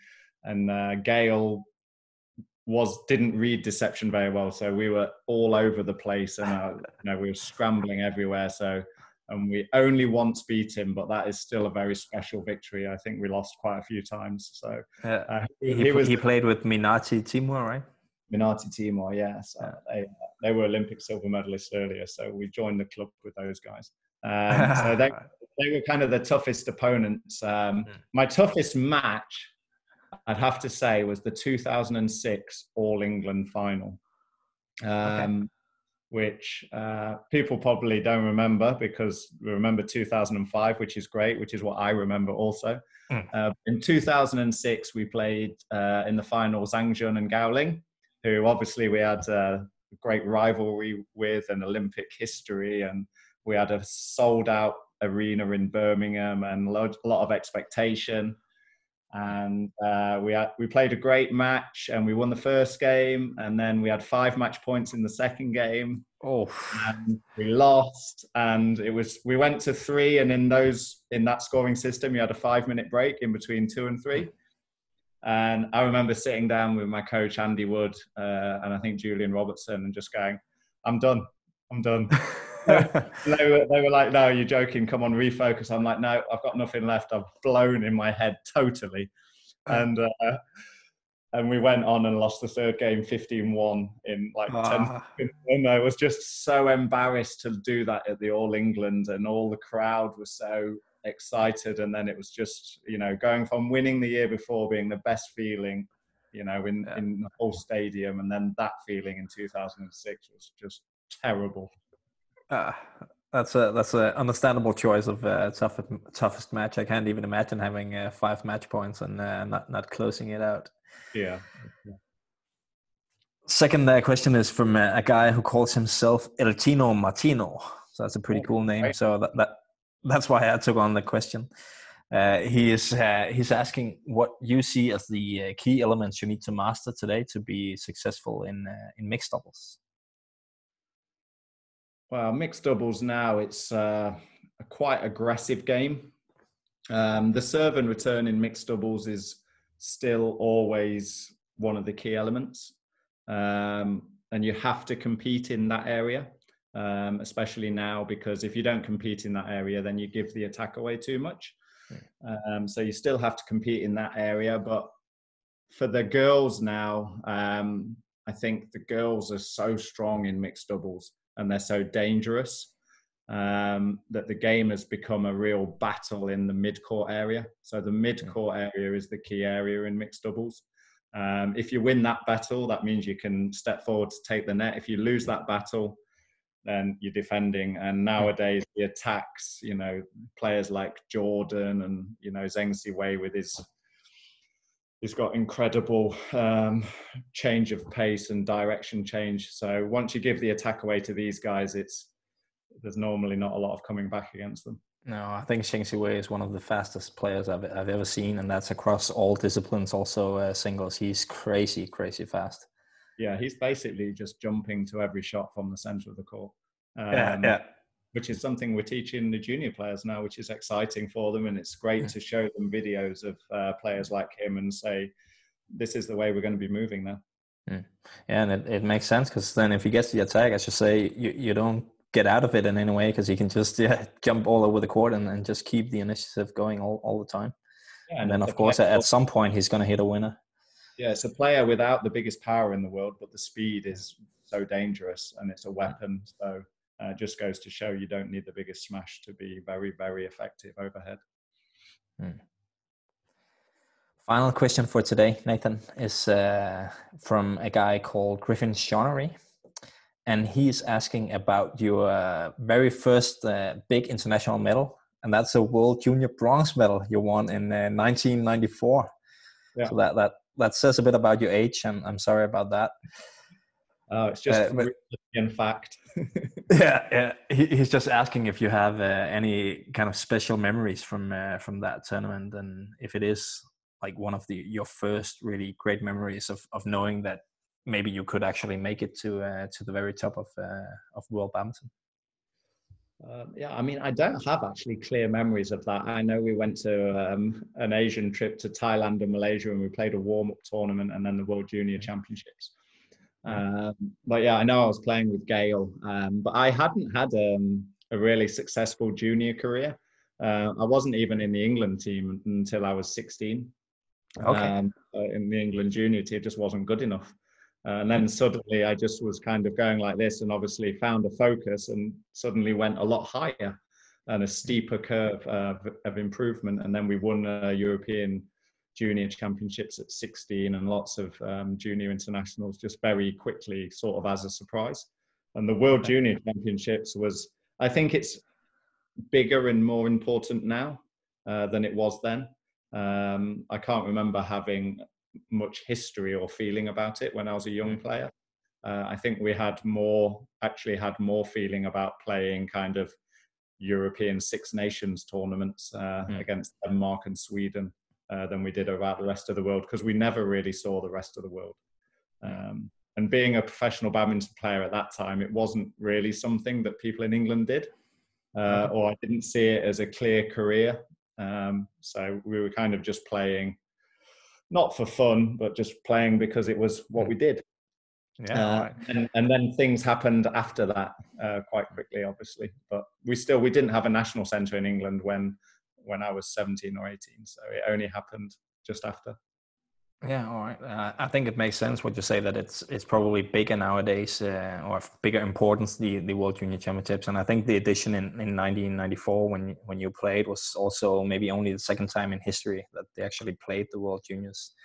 and uh, Gail was didn't read deception very well, so we were all over the place and uh, you know we were scrambling everywhere. So and we only once beat him, but that is still a very special victory. I think we lost quite a few times. So uh, he, he, was, he played with Minarti Timur, right? Minarti Timur, yes. Yeah. They, they were Olympic silver medalists earlier, so we joined the club with those guys. Um, so they, they were kind of the toughest opponents. Um, hmm. my toughest match, I'd have to say, was the 2006 All England final. Um, okay which uh, people probably don't remember because we remember 2005, which is great, which is what I remember also. Mm. Uh, in 2006, we played uh, in the final Zhang Jun and Gao Ling, who obviously we had a great rivalry with an Olympic history, and we had a sold out arena in Birmingham and a lot of expectation. And uh, we had, we played a great match and we won the first game and then we had five match points in the second game. Oh and we lost and it was we went to three and in those in that scoring system you had a five minute break in between two and three and i remember sitting down with my coach andy wood uh, and i think julian robertson and just going i'm done i'm done they, were, they were like, no, you're joking. Come on, refocus. I'm like, no, I've got nothing left. I've blown in my head totally. Oh. And uh, and we went on and lost the third game 15-1 in like ah. 10 and I was just so embarrassed to do that at the All England and all the crowd was so excited and then it was just you know going from winning the year before being the best feeling you know in yeah. in the whole stadium and then that feeling in 2006 was just terrible uh, that's a that's an understandable choice of uh, toughest toughest match. I can't even imagine having uh, five match points and uh, not not closing it out. Yeah. Second uh, question is from uh, a guy who calls himself El Tino Martino. So that's a pretty oh, cool name. So that, that that's why I took on the question. Uh, he is uh, he's asking what you see as the uh, key elements you need to master today to be successful in uh, in mixed doubles. Well, mixed doubles now, it's uh, a quite aggressive game. Um, the serve and return in mixed doubles is still always one of the key elements. Um, and you have to compete in that area, um, especially now, because if you don't compete in that area, then you give the attack away too much. Um, so you still have to compete in that area. But for the girls now, um, I think the girls are so strong in mixed doubles and they're so dangerous um, that the game has become a real battle in the mid-court area. So the mid-court area is the key area in mixed doubles. Um, if you win that battle, that means you can step forward to take the net. If you lose that battle, then you're defending. And nowadays, the attacks, you know, players like Jordan and you know Zheng Siwei with his he's got incredible um, change of pace and direction change. So once you give the attack away to these guys, it's there's normally not a lot of coming back against them. No, I think Zheng Siwei is one of the fastest players I've, I've ever seen, and that's across all disciplines. Also, uh, singles, he's crazy, crazy fast. Yeah, he's basically just jumping to every shot from the center of the court. Um, yeah, yeah which is something we're teaching the junior players now, which is exciting for them. And it's great to show them videos of uh, players like him and say, this is the way we're going to be moving now. Mm. Yeah, and it, it makes sense because then if he gets the attack, I should say, you, you don't get out of it in any way because he can just yeah, jump all over the court and, and just keep the initiative going all, all the time. Yeah, and, and then, of course, at, at some point, he's going to hit a winner. Yeah, it's a player without the biggest power in the world, but the speed is so dangerous and it's a weapon. So uh, just goes to show you don't need the biggest smash to be very, very effective overhead. Hmm. Final question for today, Nathan, is uh, from a guy called Griffin Shonery. And he's asking about your uh, very first uh, big international medal, and that's a World Junior Bronze medal you won in 1994. Uh, yeah. So that, that, that says a bit about your age, and I'm sorry about that. Oh, it's just uh, in fact. yeah, yeah. He, he's just asking if you have uh, any kind of special memories from uh, from that tournament, and if it is like one of the your first really great memories of of knowing that maybe you could actually make it to uh, to the very top of uh, of world badminton. Um, yeah, I mean, I don't have actually clear memories of that. I know we went to um, an Asian trip to Thailand and Malaysia, and we played a warm up tournament and then the World Junior Championships. Um, but yeah, I know I was playing with Gail, um, but I hadn't had um, a really successful junior career. Uh, I wasn't even in the England team until I was 16. Okay. Um, uh, in the England junior team, just wasn't good enough. Uh, and then suddenly I just was kind of going like this and obviously found a focus and suddenly went a lot higher and a steeper curve of, of improvement. And then we won a European junior championships at 16 and lots of um, junior internationals just very quickly, sort of as a surprise. And the World Junior Championships was, I think it's bigger and more important now uh, than it was then. Um, I can't remember having much history or feeling about it when I was a young mm. player. Uh, I think we had more, actually had more feeling about playing kind of European Six Nations tournaments uh, mm. against Denmark and Sweden uh, than we did about the rest of the world because we never really saw the rest of the world. Um, and being a professional badminton player at that time, it wasn't really something that people in England did, uh, or I didn't see it as a clear career. Um, so we were kind of just playing, not for fun, but just playing because it was what we did. Yeah, uh, right. and, and then things happened after that uh, quite quickly, obviously. But we still we didn't have a national centre in England when when I was 17 or 18. So it only happened just after. Yeah, all right. Uh, I think it makes sense what you say that it's it's probably bigger nowadays uh, or of bigger importance the the World Junior Championships, and I think the edition in, in 1994 when when you played was also maybe only the second time in history that they actually played the World Juniors.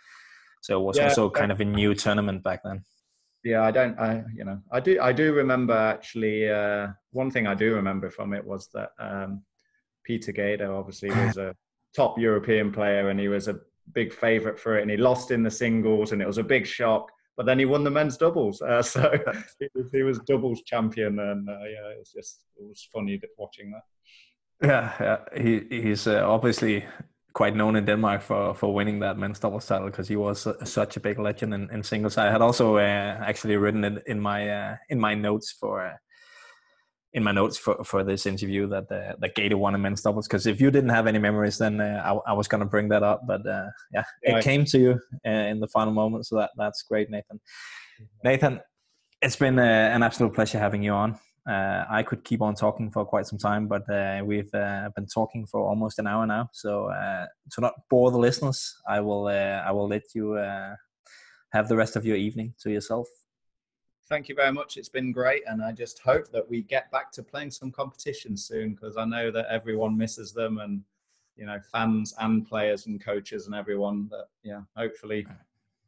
So it was yeah, also kind of a new tournament back then. Yeah, I don't. I you know I do I do remember actually uh, one thing I do remember from it was that um, Peter Gade obviously was a top European player and he was a big favourite for it and he lost in the singles and it was a big shock. But then he won the men's doubles, uh, so he, was, he, was, doubles champion, and uh, yeah, it was just it was funny watching that. Yeah, yeah. He he's uh, obviously quite known in Denmark for for winning that men's doubles title because he was such a big legend in, in singles. I had also uh, actually written it in my uh, in my notes for uh, in my notes for, for this interview that uh, that Gade won in men's doubles because if you didn't have any memories, then uh, I, I, was going to bring that up. But uh, yeah, it came to you uh, in the final moment, so that that's great, Nathan. Nathan, it's been uh, an absolute pleasure having you on. Uh, I could keep on talking for quite some time, but we've been talking for almost an hour now. So to not bore the listeners, I will I will let you have the rest of your evening to yourself thank you very much. It's been great, and I just hope that we get back to playing some competitions soon because I know that everyone misses them, and you know, fans and players and coaches and everyone. That yeah, hopefully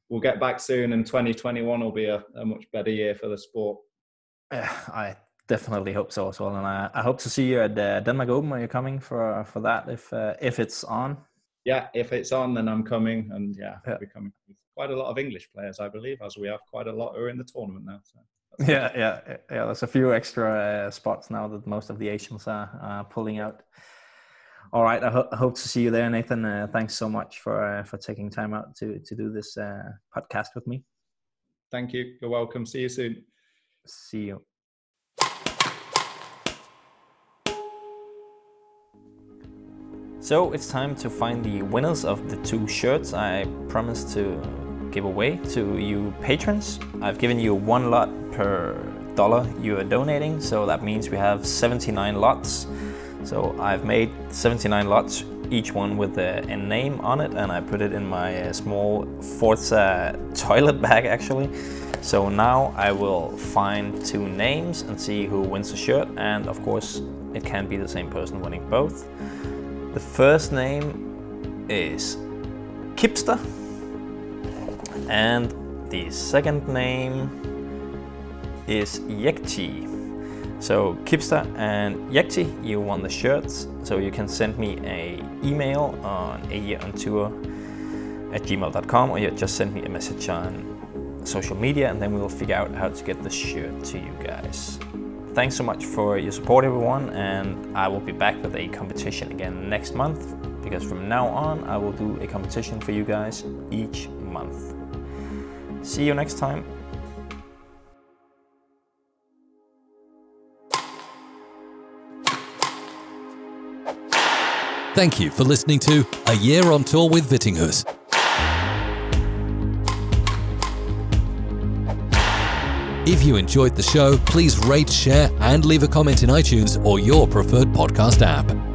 we'll get back soon, and 2021 will be a, a much better year for the sport. Yeah, I definitely hope so as well, and I, I hope to see you at the Denmark Open. Are you coming for for that if uh, if it's on? Yeah, if it's on, then I'm coming, and yeah, yeah. I'll be coming quite a lot of English players, I believe, as we have quite a lot who are in the tournament now. So yeah, yeah, yeah. There's a few extra uh, spots now that most of the Asians are uh, pulling out. All right, I, ho- hope to see you there, Nathan. Uh, thanks so much for uh, for taking time out to to do this uh, podcast with me. Thank you. You're welcome. See you soon. See you. So it's time to find the winners of the two shirts I promised to give away to you patrons. I've given you one lot per dollar you are donating, so that means we have 79 lots. So I've made 79 lots, each one with a, a name on it, and I put it in my uh, small Forza toilet bag actually. So now I will find two names and see who wins the shirt, and of course, it can be the same person winning both. The first name is Kipster, and the second name is Yekti. So Kipster and Yekti, you won the shirts. So you can send me a email on a year on tour at gmail.com or you just send me a message on social media and then we will figure out how to get the shirt to you guys. Thanks so much for your support, everyone, and I will be back with a competition again next month because from now on I will do a competition for you guys each month. See you next time. Thank you for listening to A Year on Tour with Vittinghus. If you enjoyed the show, please rate, share, and leave a comment in iTunes or your preferred podcast app.